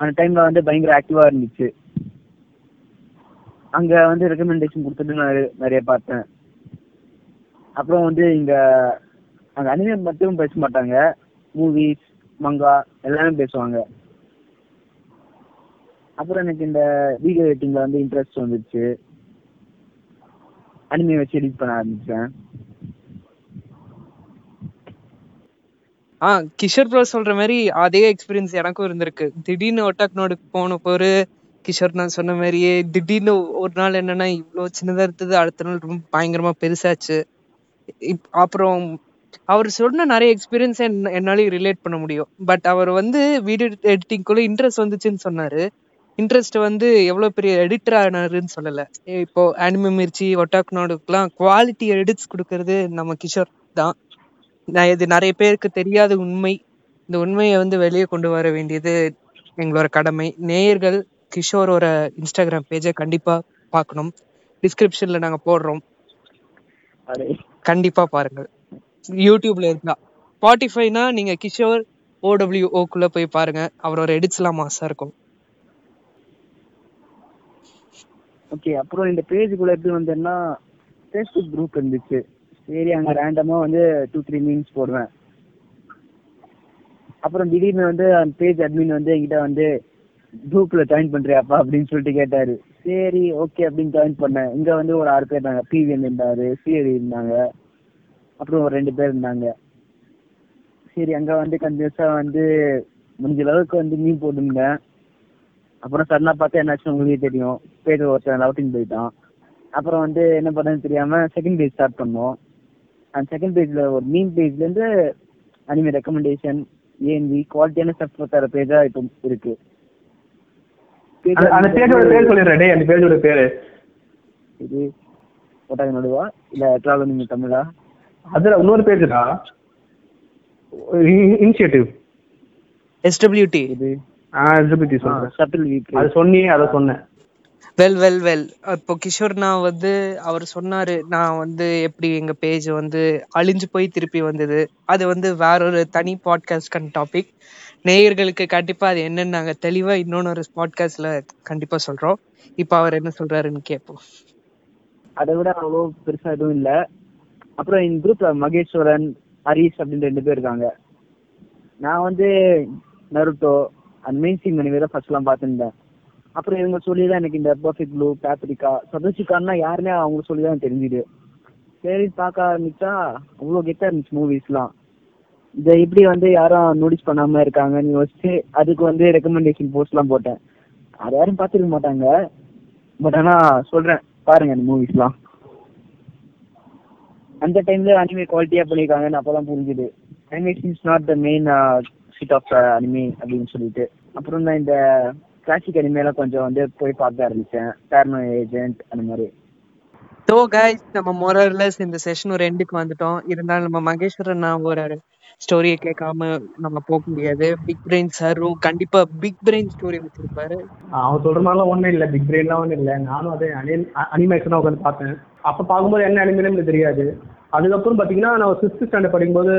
அந்த டைம்ல வந்து பயங்கர ஆக்டிவா இருந்துச்சு. அங்க வந்து ரெக்கமெண்டேஷன் கொடுத்துட்டு நான் நிறைய பார்த்தேன். அப்புறம் வந்து இங்க அங்க அனிமே மட்டும் பேச மாட்டாங்க. மூவிஸ் மங்கா எல்லாமே பேசுவாங்க. அப்புறம் எனக்கு இந்த வீடியோ எடிட்டிங்ல வந்து இன்ட்ரெஸ்ட் வந்துச்சு. அனிமே வச்சு எடிட் பண்ண ஆரம்பிச்சேன். ஆ கிஷோர் ப்ரோ சொல்ற மாதிரி அதே எக்ஸ்பீரியன்ஸ் எனக்கும் இருந்திருக்கு. திடீர்னு ஒட்டாக் நோடு போன போரு கிஷோர் நான் சொன்ன மாதிரியே திடீர்னு ஒரு நாள் என்னன்னா இவ்வளோ சின்னதாக இருந்தது அடுத்த நாள் ரொம்ப பயங்கரமா பெருசாச்சு. இப் அப்புறம் அவர் சொன்ன நிறைய எக்ஸ்பீரியன்ஸ் என்னாலையும் ரிலேட் பண்ண முடியும். பட் அவர் வந்து வீடியோ எடிட்டிங்குள்ள இன்ட்ரெஸ்ட் வந்துச்சுன்னு சொன்னாரு. இன்ட்ரெஸ்ட் வந்து எவ்வளவு பெரிய எடிட்டர் ஆனாருன்னு சொல்லல. இப்போ அனிமே மிர்ச்சி ஒட்டாக் நோடுக்குலாம் குவாலிட்டி எடிட்ஸ் கொடுக்கறது நம்ம கிஷோர் தான். நான் இது நிறைய பேருக்கு தெரியாத உண்மை. இந்த உண்மையை வந்து வெளியே கொண்டு வர வேண்டியது எங்களோட கடமை. நேயர்கள் கிஷோரோட இன்ஸ்டாகிராம் பேஜை கண்டிப்பா பார்க்கணும். டிஸ்கிரிப்ஷன்ல நாங்க போடுறோம். அடே. கண்டிப்பா பாருங்க யூடியூப்ல இருந்தா. ஸ்பாட்டிஃபைனா நீங்க கிஷோர் ஓடபிள்யூ ஓக்குள்ள போய் பாருங்க. அவரோட எடிட்ஸ் எல்லாம் மாசா இருக்கும். ஓகே அப்புறம் இந்த பேஜுக்குள்ள எப்படி வந்தேன்னா ஃபேஸ்புக் குரூப் இருந்துச்சு. சரி அங்க ரேண்டமா வந்து டூ த்ரீ மீன்ஸ் போடுவேன். அப்புறம் திடீர்னு வந்து அந்த பேஜ் அட்மின் வந்து என்கிட்ட வந்து குரூப்ல ஜாயின் பண்றியாப்பா அப்படின்னு சொல்லிட்டு கேட்டாரு. சரி ஓகே அப்படின்னு ஜாயின் பண்ணேன். இங்க வந்து ஒரு ஆறு பேர் இருந்தாங்க. பிவிஎன் இருந்தாரு சிஎடி இருந்தாங்க. அப்புறம் ஒரு ரெண்டு பேர் இருந்தாங்க. சரி அங்க வந்து கண்டினியூஸா வந்து முடிஞ்ச அளவுக்கு வந்து மீன் போட்டுருந்தேன். அப்புறம் சடனா பார்த்தா என்னாச்சுன்னு உங்களுக்கே தெரியும். பேஜ் ஒருத்தன் லவுட்டிங் போயிட்டான். அப்புறம் வந்து என்ன பண்ணதுன்னு தெரியாம செகண்ட் பேஜ் ஸ்டார்ட் பண்ணோம். அந்த செகண்ட் பேஜ்ல ஒரு மீன் பேஜ்ல இருந்து அனிமே ரெக்கமெண்டேஷன் ஏஎன்வி குவாலிட்டியான ஸ்டெப் தர பேஜா இப்போ இருக்கு. அந்த- பேஜோட பேர் சொல்லிடுறேன் டேய் அந்த பேஜோட பேரு. இது ஒட்டாக நடுவா? இல்ல டிராவல் நீங்க தமிழா? அதுல இன்னொரு பேஜ்டா இனிஷியேட்டிவ் எஸ்டபிள்யூடி இது ஆஹ் இதை பத்தி சொல்றேன் சட்டில் வீக் அது சொன்னி அதை சொன்னேன். வெல் வெல் வெல் இப்போ கிஷோர் நான் வந்து அவர் சொன்னாரு நான் வந்து எப்படி எங்க பேஜ் வந்து அழிஞ்சு போய் திருப்பி வந்தது. அது வந்து வேற ஒரு தனி பாட்காஸ்ட் டாபிக் நேயர்களுக்கு கண்டிப்பா அது என்னன்னு நாங்க தெளிவா இன்னொன்னு பாட்காஸ்ட்ல கண்டிப்பா சொல்றோம். இப்போ அவர் என்ன சொல்றாருன்னு கேட்போம். அதை விட அவ்வளோ பெருசா எதுவும் இல்ல. அப்புறம் இந்த குரூப்ல மகேஸ்வரன் ஹரிஷ் அப்படின்னு ரெண்டு பேர் இருக்காங்க. நான் வந்து நருட்டோ அந்த மெயின் சீன் மணி தான் ஃபர்ஸ்ட் எல்லாம் பார்த்துருந்தேன். அப்புறம் இவங்க சொல்லி தான் எனக்கு இந்த பர்ஃபெக்ட் ப்ளூ பேப்ரிக்கா சதோஷிகான்னா யாருன்னே அவங்க சொல்லி தான் தெரிஞ்சுது. சரி பார்க்க ஆரம்பிச்சா அவ்வளோ கெட்டாக இருந்துச்சு மூவிஸ்லாம் இதை எப்படி வந்து யாரும் நோட்டீஸ் பண்ணாம இருக்காங்கன்னு யோசிச்சு அதுக்கு வந்து ரெக்கமெண்டேஷன் போஸ்ட்லாம் போட்டேன். அது யாரும் பார்த்துருக்க மாட்டாங்க. பட் ஆனா சொல்றேன் பாருங்க இந்த மூவிஸ்லாம் அந்த டைம்ல அனிமே குவாலிட்டியா பண்ணிருக்காங்கன்னு அப்பதான் புரிஞ்சுது. Animation is not the main sheet of anime அப்படின்னு சொல்லிட்டு. அப்புறம் தான் இந்த கிளாசிக் அனிமேலாம் கொஞ்சம் வந்து போய் பார்க்க ஆரம்பிச்சேன். டேர்னோ ஏஜென்ட் அந்த மாதிரி. ஸோ கைஸ் நம்ம மொரர்லஸ் இந்த செஷன் ஒரு எண்டுக்கு வந்துட்டோம். இருந்தாலும் நம்ம மகேஸ்வரன் நான் ஒரு ஸ்டோரியை கேட்காம நம்ம போக முடியாது. பிக் பிரெயின் சாரும் கண்டிப்பா பிக் பிரெயின் ஸ்டோரி வச்சிருப்பாரு. அவன் சொல்ற மாதிரிலாம் ஒண்ணும் இல்ல. பிக் பிரெயின்லாம் ஒண்ணும் இல்ல. நானும் அதே அனிமேஷனா உட்காந்து பார்த்தேன். அப்ப பார்க்கும்போது என்ன அனிமேஷன் எனக்கு தெரியாது. அதுக்கப்புறம் பாத்தீங்கன்னா நான் சிக்ஸ்த் ஸ்டாண்டர்ட் படிக்கும்போது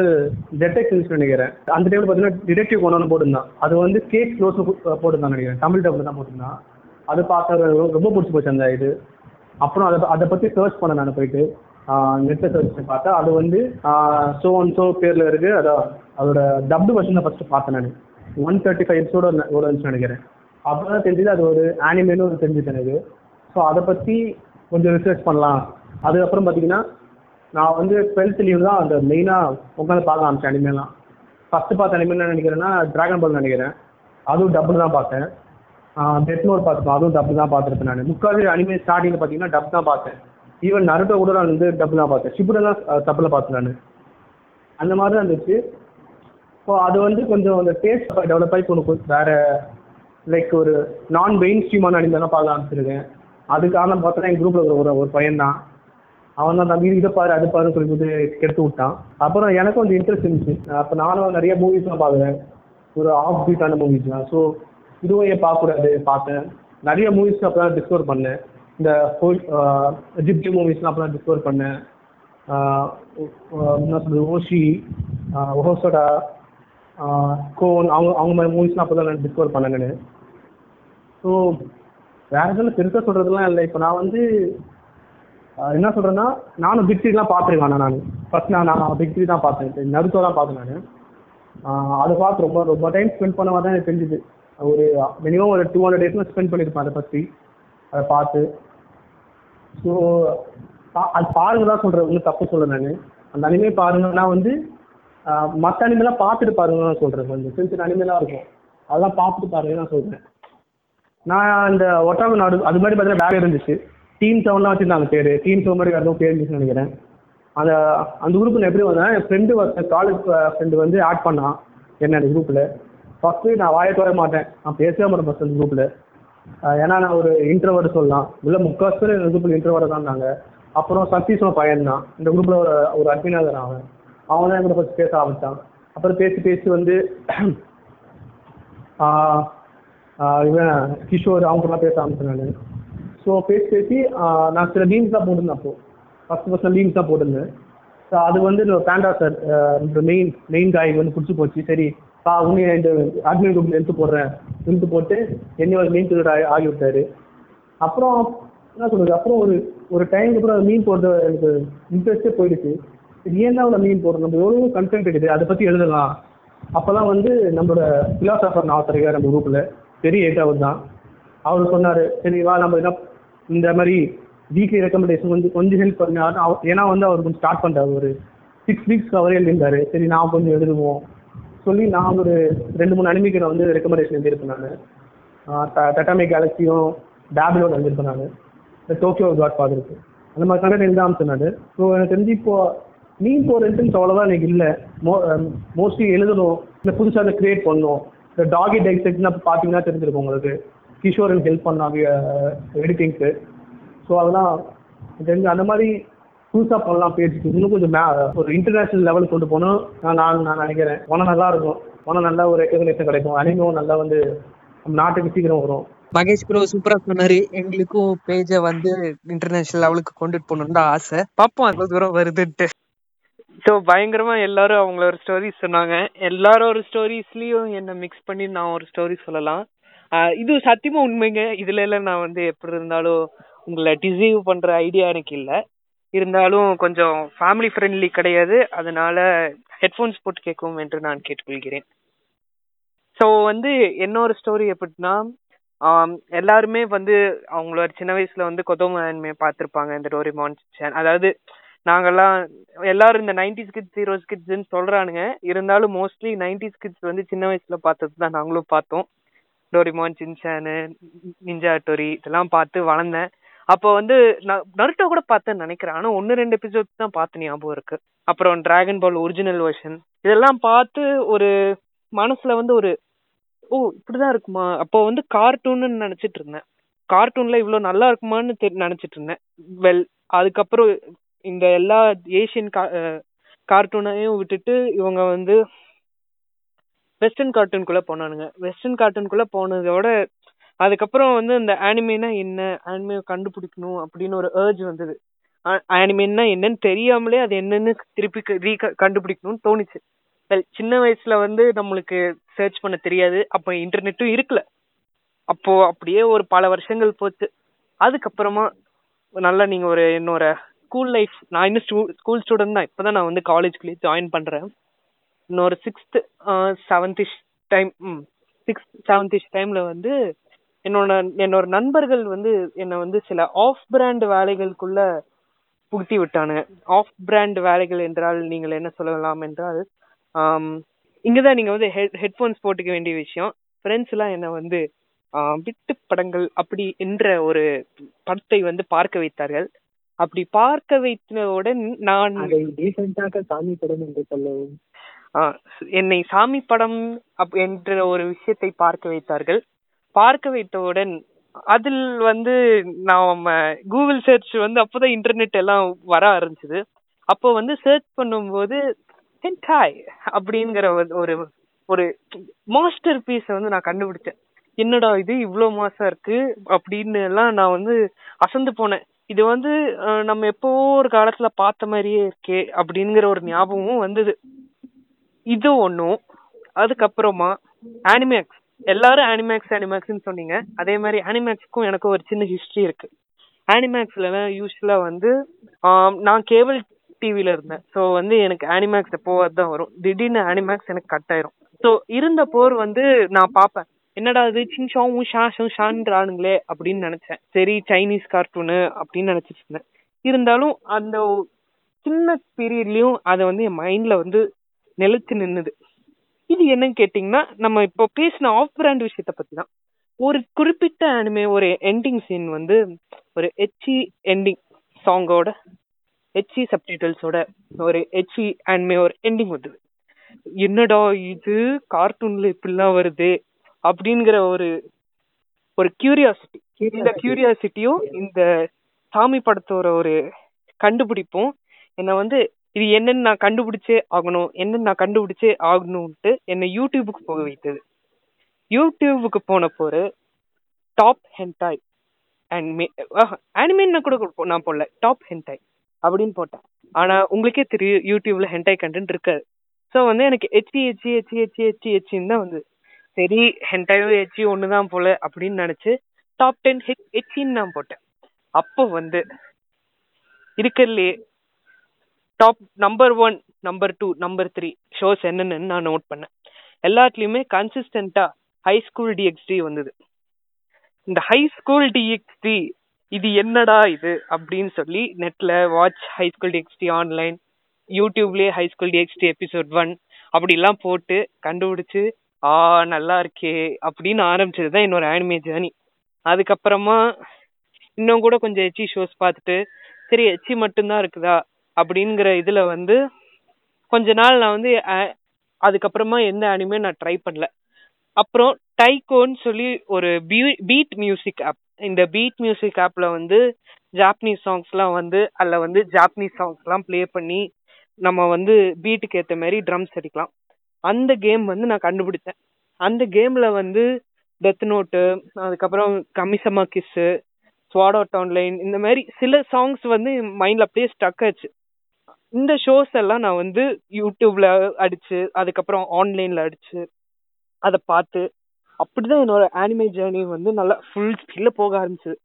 டெடெக்டிவ்ஸ் நினைக்கிறேன். அந்த டைம்ல பாத்தீங்கன்னா டிடெக்டிவ் கொண்டு போட்டிருந்தான். அது வந்து கேக் க்ளோஸ் போட்டிருந்தான் நினைக்கிறேன். தமிழ் டபுள் தான் போட்டிருந்தான். அது பார்க்க ரொம்ப பிடிச்சி போச்சு அந்த இது. அப்புறம் அதை அதை பத்தி சர்ச் பண்ண நான் போயிட்டு. நெட்ல சர்ச் பண்ணி பார்த்தா அது வந்து சோ அண்ட் சோ பேர்ல இருக்கு. அதான் அதோட டப்டு வெர்ஷன் ஃபர்ஸ்ட் பார்த்தேன் நான். ஒன் தேர்ட்டி ஃபைவ் எபிசோட ஒரு இருந்துச்சு நினைக்கிறேன். அப்பதான் தெரிஞ்சது அது ஒரு ஆனிமேன்னு ஒரு தெரிஞ்சுது எனக்கு. ஸோ அதை பத்தி கொஞ்சம் ரிசர்ச் பண்ணலாம். அதுக்கப்புறம் பார்த்தீங்கன்னா நான் வந்து டுவெல்த் லீவ் தான் அந்த மெயினாக உட்காந்து பார்க்க ஆரம்பிச்சேன் அனிமேலாம் ஃபர்ஸ்ட் பார்த்த அனிமே என்ன நினைக்கிறேன்னா டிராகன் பால் நினைக்கிறேன். அதுவும் டபுள் தான் பார்த்தேன். டெட் நோட் பார்த்துப்பேன் அதுவும் டப்பு தான் பார்த்துருப்பேன் நான். முக்கால் அனிமே ஸ்டார்டிங்கில் பார்த்தீங்கன்னா டப் தான் பார்த்தேன். ஈவன் நருட்டோ கூட நான் வந்து டப் தான் பார்த்தேன் ஷிபுடெல்லாம் டப்பில் பார்த்தேன் நான். அந்த மாதிரி தான் இருந்துச்சு. ஸோ அது வந்து கொஞ்சம் அந்த டேஸ்ட் டெவலப் ஆகி கொண்டு வேற லைக் ஒரு நான் மெயின் ஸ்ட்ரீமான அனிமெல்லாம் பார்க்க ஆரம்பிச்சிருக்கேன். அதுக்கு பார்த்தா பார்த்தோன்னா என் குரூப்பில் ஒரு ஒரு பையன் தான். அவன் தான் தம்பி இதை பாரு அது பாருன்னு சொல்லி கொடுத்து கெடுத்து விட்டான். அப்புறம் எனக்கும் கொஞ்சம் இன்ட்ரெஸ்ட் இருந்துச்சு. அப்போ நானும் நிறைய மூவிஸ்லாம் பார்க்குறேன். ஒரு ஆஃப் பீட்டான மூவிஸ்லாம் ஸோ இதுவும் ஏன் பார்க்கக்கூடாது பார்த்தேன். நிறைய மூவிஸ் அப்போ தான் டிஸ்கவர் பண்ணேன். இந்த ஹோல் ஜிப்டி மூவிஸ்லாம் அப்போ நான் டிஸ்கவர் பண்ணேன். Uh, uh, என்ன சொல்றது ஓஷி ஒஹோசோடா கோன் அவங்க அவங்க மாதிரி மூவிஸ்லாம் அப்போ தான் நான் டிஸ்கவர் பண்ணேன் நான். ஸோ வேற எதுவும் பெருசாக சொல்கிறதுலாம் இல்லை. இப்போ நான் வந்து uh, என்ன சொல்கிறேன்னா நானும் பிக் த்ரீலாம் பார்த்துருக்கேன் நான். ஃபர்ஸ்ட் நான் நான் பிக் த்ரீ தான் பார்த்தேன் நருத்தோ தான் பார்த்தேன் நான். அதை பார்த்து ரொம்ப ரொம்ப டைம் ஸ்பெண்ட் பண்ண மாதிரி தான் எனக்கு தெரிஞ்சுது. ஒரு மினிமம் ஒரு டூ ஹண்ட்ரட் டேஸ்லாம் ஸ்பெண்ட் பண்ணியிருப்பேன் அதை பற்றி அதை பார்த்து ஸோ அது பாருங்க தான் சொல்கிறேன் ஒன்றும் தப்பு சொல்ல நான். அந்த அனிமே பாருங்கன்னா வந்து மற்ற அனிமெல்லாம் பார்த்துட்டு பாருங்க நான் சொல்கிறேன் கொஞ்சம் சின்ன சின்ன அனிமெலாம் இருக்கும். அதெல்லாம் பார்த்துட்டு பாருங்க நான் சொல்கிறேன் நான் அந்த ஒட்டாங்க நாடு அது மாதிரி பார்த்தீங்கன்னா வேலை இருந்துச்சு. டீம் செவன்லாம் வச்சுருந்தாங்க பேர். டீம் செவன் மாதிரி வேறு பேர் இருந்துச்சுன்னு நினைக்கிறேன். அந்த அந்த குரூப்பில் எப்படி வந்தேன் என் ஃப்ரெண்டு காலேஜ் ஃப்ரெண்டு வந்து ஆட் பண்ணான். என்ன குரூப்பில் ஃபஸ்ட்டு நான் வாயை தர மாட்டேன். நான் பேசவே மாட்டேன் ஃபஸ்ட் அந்த குரூப்பில் ஏன்னா நான் ஒரு இன்டர்வர்டு சொல்லலாம். இல்லை முக்கால் பேர் இந்த குரூப்பில் இன்டர்வர்டு தான் இருந்தாங்க அப்புறம் சத்தீஷ் பையன் தான். இந்த குரூப்பில் ஒரு ஒரு அட்மினாக தான் அவன். அவன் தான் எங்களை ஃபஸ்ட் பேச ஆரம்பித்தான் அப்புறம் பேசி பேசி வந்து இவன் கிஷோர் அவங்க கூட பேச ஆரம்பிச்சேன் நான். ஸோ பேசி பேசி நான் சில மீன்ஸ் தான் போட்டிருந்தேன் அப்போ. ஃபஸ்ட் ஃபஸ்ட் மீன்ஸ் தான் போட்டிருந்தேன். ஸோ அது வந்து பேண்டா சார் மெயின் மெயின் காய் வந்து பிடிச்சி போச்சு. சரி பா உன்னைய இந்த அட்மின் குரூப்ல எடுத்து போடுறேன். இழுத்து போட்டு என்னையோட ஒரு மீன் பீரியட் ஆகி விட்டாரு அப்புறம் என்ன சொல்றது? அப்புறம் ஒரு ஒரு டைமுக்கு அப்புறம் மீன் போடுறது எனக்கு இன்ட்ரெஸ்டே போயிடுச்சு. இது ஏன் தான் மீன் போடுறோம்? நம்ம எவ்வளோ கண்டென்ட் இருக்குது? அதை பற்றி எழுதலாம். அப்போதான் வந்து நம்மளோட ஃபிலாசபர் நாத்தர் இருக்கார் நம்ம குரூப்பில் பெரிய ஏட் தான். அவர் சொன்னார் சரி வா நம்ம என்ன இந்த மாதிரி வீக்லி ரெக்கமெண்டேஷன் வந்து கொஞ்சம் ஹெல்ப் பண்ணாரு. ஏன்னா வந்து அவர் கொஞ்சம் ஸ்டார்ட் பண்ணுறாரு ஒரு சிக்ஸ் வீக்ஸ்க்கு அவரே எழுதியிருந்தாரு. சரி நான் கொஞ்சம் எழுதுவோம். சொல்லி நான் ஒரு ரெண்டு மூணு அனிமிக்கு நான் வந்து ரெக்கமெண்டேஷன் எழுதியிருப்பேன் நான். டட்டாமே கேலக்ஸியும் டேபிளோட எழுதியிருப்பேன் நான். இந்த டோக்கியோ காட் ஃபாதருக்கு அந்த மாதிரி கண்டென்ட் எழுத ஆரம்பிச்சேன் ஸோ எனக்கு தெரிஞ்சு இப்போ மீன் போகிற இன்டென்ஸ் அவ்வளோதான் எனக்கு இல்லை. மோ மோஸ்ட்லி எழுதணும். இல்லை புதுசாக அதை கிரியேட் பண்ணணும். இந்த டாகி டைசெக்ட்னு பார்த்தீங்கன்னா தெரிஞ்சிருக்கும் உங்களுக்கு. கிஷோரன் ஹெல்ப் பண்ணாங்க எடிட்டிங்க்கு ஸோ அதெல்லாம் தெரிஞ்சு அந்த மாதிரி புதுசாக பண்ணலாம் பேஜுக்கு இன்னும் கொஞ்சம் ஒரு இன்டர்நேஷனல் லெவலுக்கு கொண்டு போகணும். நான் நான் நான் நினைக்கிறேன். போனால் நல்லா இருக்கும். போனால் நல்ல ஒரு ரெக்கக்னேஷன் கிடைக்கும். அனிமும் நல்லா வந்து நம்ம நாட்டுக்கு சீக்கிரம் வரும். மகேஷ் ப்ரோ சூப்பரா சொன்னாரு. எங்களுக்கும் பேஜ வந்து இன்டர்நேஷனல் லெவலுக்கு கொண்டுட்டு போகணும்னு தான் ஆசை. பார்ப்போம் அவ்வளவு தூரம் வருதுன்ட்டு. ஸோ பயங்கரமா எல்லாரும் அவங்களோட ஸ்டோரிஸ் சொன்னாங்க. எல்லாரோட ஸ்டோரிஸ்லயும் என்ன மிக்ஸ் பண்ணி நான் ஒரு ஸ்டோரி சொல்லலாம். இது சத்தியமா உண்மைங்க. இதுல எல்லாம் நான் வந்து எப்படி இருந்தாலும் உங்களை டிசீவ் பண்ற ஐடியா எனக்கு இல்லை. இருந்தாலும் கொஞ்சம் ஃபேமிலி ஃப்ரெண்ட்லி கிடையாது. அதனால ஹெட்ஃபோன்ஸ் போட்டு கேட்கும் என்று நான் கேட்டுக்கொள்கிறேன். ஸோ வந்து என்னோட ஸ்டோரி எப்படின்னா எல்லாருமே வந்து அவங்களோட சின்ன வயசுல வந்து கொத்தோம பார்த்துருப்பாங்க இந்த டோரிமான் சேன் அதாவது நாங்கள்லாம் எல்லாரும் இந்த நைன்டிஸ் கிட்ஸ் ஹீரோஸ் கிட்ஸ்ன்னு சொல்கிறானுங்க இருந்தாலும் மோஸ்ட்லி நைன்டிஸ் கிட்ஸ் வந்து சின்ன வயசில் பார்த்தது தான் நாங்களும் பார்த்தோம். டோரிமான் சின்சானு நிஞ்சா டோரி இதெல்லாம் பார்த்து வளர்ந்தேன். அப்போ வந்து நான் நருட்டோ கூட பார்த்தேன்னு நினைக்கிறேன். ஆனால் ஒன்று ரெண்டு எபிசோட் தான் பார்த்து ஞாபகம் இருக்கு. அப்புறம் டிராகன் பால் ஒரிஜினல் வெர்ஷன் இதெல்லாம் பார்த்து ஒரு மனசுல வந்து ஒரு ஓ இப்படிதான் இருக்குமா? அப்போ வந்து கார்ட்டூன்னு நினைச்சிட்டு இருந்தேன். கார்ட்டூன்ல இவ்வளோ நல்லா இருக்குமான்னு நினைச்சிட்டு இருந்தேன். வெல் அதுக்கப்புறம் இந்த எல்லா ஏசியன் கார்ட்டூனையும் விட்டுட்டு இவங்க வந்து வெஸ்டர்ன் கார்ட்டூன்குள்ளே போனானுங்க. வெஸ்டர்ன் கார்ட்டூன்குள்ளே போனதோட அதுக்கப்புறம் வந்து இந்த ஆனிமேனா என்ன? ஆனிமே கண்டுபிடிக்கணும் அப்படின்னு ஒரு ஏர்ஜ் வந்தது. ஆனிமேன்னா என்னன்னு தெரியாமலே அது என்னன்னு திருப்பி ரீ கண்டுபிடிக்கணும்னு தோணுச்சு. சின்ன வயசுல வந்து நம்மளுக்கு சர்ச் பண்ண தெரியாது. அப்ப இன்டர்நெட்டும் இருக்கல. அப்போ அப்படியே ஒரு பல வருஷங்கள் போச்சு. அதுக்கப்புறமா நல்லா நீங்க ஒரு என்னோட ஸ்கூல் லைஃப் நான் இன்னும் ஸ்டூ ஸ்கூல் ஸ்டூடெண்ட் தான். இப்போதான் நான் வந்து காலேஜ்குள்ளேயே ஜாயின் பண்றேன். இன்னொரு சிக்ஸ்த் செவன்த்திஷ் டைம் ம் சிக்ஸ்த் செவன்த்திஷ் டைம்ல வந்து என்னோட என்னோட நண்பர்கள் வந்து என்னை வந்து சில ஆஃப் பிராண்ட் வேலைகளுக்குள்ள புகுத்தி விட்டானுங்க. ஆஃப் பிராண்ட் வேலைகள் என்றால் நீங்கள் என்ன சொல்லலாம் என்றால் இங்கதான் நீங்க வந்து ஹெட் ஹெட்ஃபோன்ஸ் போட்டுக்க வேண்டிய விஷயம். ஃப்ரெண்ட்ஸ் எல்லாம் என்ன வந்து விட்டு படங்கள் அப்படி என்ற ஒரு படத்தை வந்து பார்க்க வைத்தார்கள். அப்படி பார்க்க வைத்தவுடன் நான் சாமி படம் என்று சொல்லவும். என்னை சாமி படம் என்ற ஒரு விஷயத்தை பார்க்க வைத்தார்கள். பார்க்க வைத்தவுடன் அதில் வந்து நாம கூகுள் சர்ச் வந்து அப்போதான் இன்டர்நெட் எல்லாம் வர ஆரம்பிச்சது. அப்போ வந்து சர்ச் பண்ணும்போது ஹென்டாய் அப்படிங்கிற ஒரு- ஒரு ஒரு மாஸ்டர் பீஸ வந்து நான் கண்டுபிடிச்சேன். என்னடா இது? இவ்வளோ மாசம் இருக்கு? அப்படின்னு எல்லாம் நான் வந்து அசந்து போனேன். இது வந்து நம்ம எப்போ ஒரு காலத்துல பார்த்த மாதிரியே இருக்கே அப்படிங்கிற ஒரு ஞாபகமும் வந்தது. இது ஒண்ணும் அதுக்கப்புறமா ஆனிமேக்ஸ் எல்லாரும் அனிமேக்ஸ் அனிமேக்ஸ்னு சொன்னீங்க. அதே மாதிரி அனிமேக்ஸ்க்கும் எனக்கு ஒரு சின்ன ஹிஸ்டரி இருக்கு. அனிமேக்ஸ்லாம் யூஸ்வலா வந்து நான் கேபிள் டிவில இருந்தேன். ஸோ வந்து எனக்கு அனிமேக்ஸ் எப்போவாது தான் வரும். திடீர்னு அனிமேக்ஸ் எனக்கு கட் ஆயிரும். ஸோ இருந்த போர் வந்து நான் பார்ப்பேன். என்னடா இது? சின்ஷாவும் ஷாஷும் ஷான்றானுங்களே அப்படின்னு நினைச்சேன். சரி சைனீஸ் கார்ட்டூனு அப்படின்னு நினைச்சிட்டு இருந்தேன். இருந்தாலும் அந்த சின்ன பீரியட்லயும் அதை வந்து என் மைண்ட்ல வந்து நிலைச்சு நின்னுது. இது என்னன்னு கேட்டீங்கன்னா நம்ம இப்போ பேசின ஆஃப் பிராண்ட் விஷயத்த பத்தி தான் ஒரு குறிப்பிட்ட அனிமே ஒரு எண்டிங் சீன் வந்து ஒரு எச்சி எண்டிங் சாங்கோட எச்சி சப்டைட்டில்ஸோட ஒரு எச்சி அனிமே ஒரு எண்டிங் வந்தது. என்னடா இது? கார்ட்டூன்ல இப்படிலாம் வருது? அப்படிங்கிற ஒரு ஒரு கியூரியாசிட்டி இந்த கியூரியாசிட்டியும் இந்த சாமி படத்தோட ஒரு கண்டுபிடிப்பும் என்ன வந்து இது என்னன்னு நான் கண்டுபிடிச்சே ஆகணும் என்னன்னு நான் கண்டுபிடிச்சே ஆகணும்ட்டு என்னை யூடியூபுக்கு போக வைத்தது. யூடியூபுக்கு போன போரு டாப் ஹென்டாய் அனிமே அனிமேன்னா கூட நான் போடல டாப் ஹென்டாய் அப்படின்னு போட்டேன். ஆனா உங்களுக்கே தெரியும் யூடியூப்ல ஹென்டாய் கண்டென்ட் இருக்காது. ஸோ வந்து எனக்கு எச்சி எச்சி எச்சி எச்சி எச்சி எச்சின்னு தான் வந்து சரி ஹென்டாயும் எச்சி ஒண்ணுதான் போல அப்படின்னு நினைச்சு டாப் டென் ஹெச் எச்சின்னு நான் போட்டேன். அப்போ வந்து இருக்கிறதுலே top number one number two number three shows என்னென்னு நான் நோட் பண்ணேன். எல்லாத்துலேயுமே கன்சிஸ்டன்டா ஹை ஸ்கூல் டிஎக்ஸ்டி வந்தது. இந்த ஹை ஸ்கூல் டிஎக்ஸ்டி இது என்னடா இது அப்படின்னு சொல்லி நெட்ல watch high school DxD online யூடியூப்லேயே high school DxD episode one அப்படிலாம் போட்டு கண்டுபிடிச்சு ஆ நல்லா இருக்கே அப்படின்னு ஆரம்பிச்சது தான் என்னோட ஆனிமே ஜேர்னி அதுக்கப்புறமா இன்னும் கூட கொஞ்சம் எச்சி ஷோஸ் பார்த்துட்டு சரி எச்சி மட்டும்தான் இருக்குதா? அப்படிங்கிற இதுல வந்து கொஞ்ச நாள் நான் வந்து அதுக்கப்புறமா எந்த அனிமே நான் ட்ரை பண்ணல. அப்புறம் டைகோன்னு சொல்லி ஒரு பீட் மியூசிக் ஆப் இந்த பீட் மியூசிக் ஆப்ல வந்து ஜாப்பனீஸ் சாங்ஸ்லாம் வந்து அதுல வந்து ஜாப்பனீஸ் சாங்ஸ்லாம் ப்ளே பண்ணி நம்ம வந்து பீட்டுக்கு ஏத்த மாதிரி ட்ரம்ஸ் அடிக்கலாம். அந்த கேம் வந்து நான் கண்டுபிடிச்சேன் அந்த கேம்ல வந்து டெத் நோட்டு அதுக்கப்புறம் கமிசமா கிஸ்ஸு ஸ்வாட் அவுட் ஆன்லைன் இந்த மாதிரி சில சாங்ஸ் வந்து மைண்ட்ல அப்படியே ஸ்டக் ஆச்சு. இந்த ஷோஸ் எல்லாம் நான் வந்து யூடியூப்ல அடிச்சு அதுக்கப்புறம் ஆன்லைன்ல அடிச்சு அதை பார்த்து அப்படிதான் என்னோட ஆனிமே ஜேர்னி வந்து நல்லா ஃபுல் ஸ்பீட்ல போக ஆரம்பிச்சது.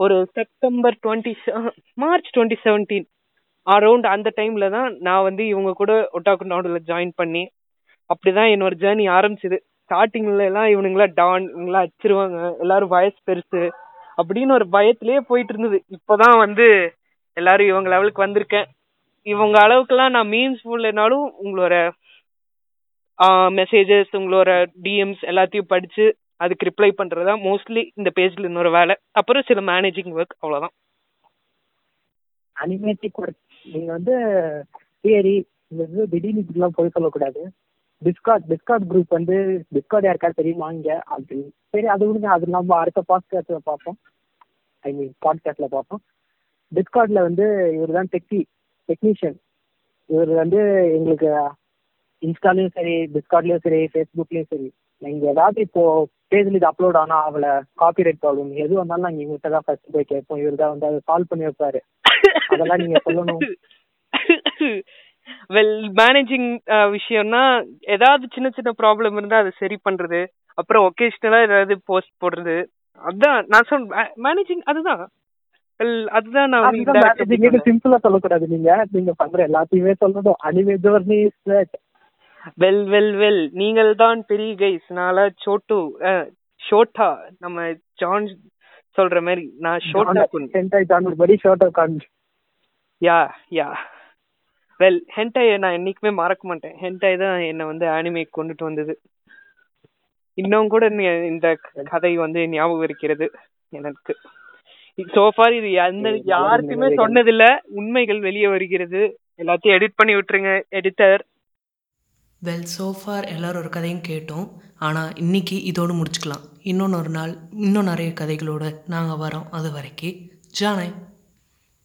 ஒரு September twenty March twenty seventeen around அந்த டைம்ல தான் நான் வந்து இவங்க கூட ஒட்டாக்கு நாடுல ஜாயின் பண்ணி அப்படிதான் என்னோட ஜேர்னி ஆரம்பிச்சது. ஸ்டார்டிங்ல எல்லாம் இவனுங்களா டான் இவங்களா அடிச்சிருவாங்க எல்லாரும் வயசு பெருசு அப்படின்னு ஒரு பயத்திலேயே போயிட்டு இருந்தது. இப்பதான் வந்து எல்லாரும் இவங்க லெவலுக்கு வந்திருக்கேன். இவங்க அளவுக்குலாம் நான் மீன்ஸ் போடலைனாலும் உங்களோட மெசேஜஸ் உங்களோட டிஎம்ஸ் எல்லாத்தையும் படிச்சு அதுக்கு ரிப்ளை பண்றதா மோஸ்ட்லி இந்த பேஜ்ல இன்னொரு வேலை. அப்புறம் சில மேனேஜிங் ஒர்க் அவ்வளவுதான். அனிமேட்டிக் ஒர்க் நீங்க வந்து தியரி இது திடீர்னு இப்படிலாம் போய் சொல்லக்கூடாது. டிஸ்கார்ட் டிஸ்கார்ட் குரூப் வந்து டிஸ்கார்ட் யாருக்காவது தெரியுமா இங்க? அது சரி அது விடுங்க. அது நம்ம அடுத்த பாட்காஸ்ட்ல பார்ப்போம். ஐ மீன் பாட்காஸ்ட்ல பார்ப்போம். டிஸ்கார்ட்ல வந்து இவர் தான் டெக்கி டெக்னீஷியன் இவர் வந்து எங்களுக்கு இன்ஸ்டாலையும் சரி டிஸ்கார்ட்லயும் சரி ஃபேஸ்புக்லயும் சரி நீங்க ஏதாவது இப்போ பேஜ்ல இது அப்லோட் ஆனா அவள காப்பிரைட் ப்ராப்ளம் எது வந்தாலும் நாங்க இவங்ககிட்ட தான் ஃபர்ஸ்ட் போய் கேட்போம். இவர் தான் வந்து அதை சால்வ் பண்ணி வைப்பாரு. அதெல்லாம் நீங்க சொல்லணும். வெல் மேனேஜிங் விஷயம்னா ஏதாவது சின்ன சின்ன ப்ராப்ளம் இருந்தா அதை சரி பண்றது. அப்புறம் ஒகேஷ்னலா ஏதாவது போஸ்ட் போடுறது. அதான் நான் சொல் மேனேஜிங் அதுதான். அதுதான் நான் நீங்க சிம்பிளா சொல்லக்கூடாது நீங்க. நீங்க பண்ற எல்லாத்தையுமே சொல்லணும். Anime journey well well well நீங்கள் தான் பெரிய கைஸ் நாளா சோட்டு ஷோட்டா. நம்ம ஜான் சொல்ற மாதிரி நான் ஷோட்டா குன் சென்டாய் ஜான் படி ஷார்ட் உட்காந்து யா யா. வெல் ஹென்டாய் நான் என்னைக்குமே மறக்க மாட்டேன். ஹென்டாய் தான் என்னை வந்து ஆனிமே கொண்டுட்டு வந்தது. இன்னும் கூட இந்த கதை வந்து ஞாபகம் இருக்கிறது எனக்கு. சோஃபார் இது எந்த யாருக்குமே. சொன்னதில்ல. உண்மைகள் வெளியே வருகிறது. எல்லாத்தையும் எடிட் பண்ணி விட்டுருங்க எடிட்டர் வெல் சோஃபார் எல்லாரும் ஒரு கதையும் கேட்டோம். ஆனால் இன்னைக்கு இதோடு முடிச்சுக்கலாம். இன்னொன்று ஒரு நாள் இன்னும் நிறைய கதைகளோடு நாங்கள் வரோம். அது வரைக்கும் ஜானே.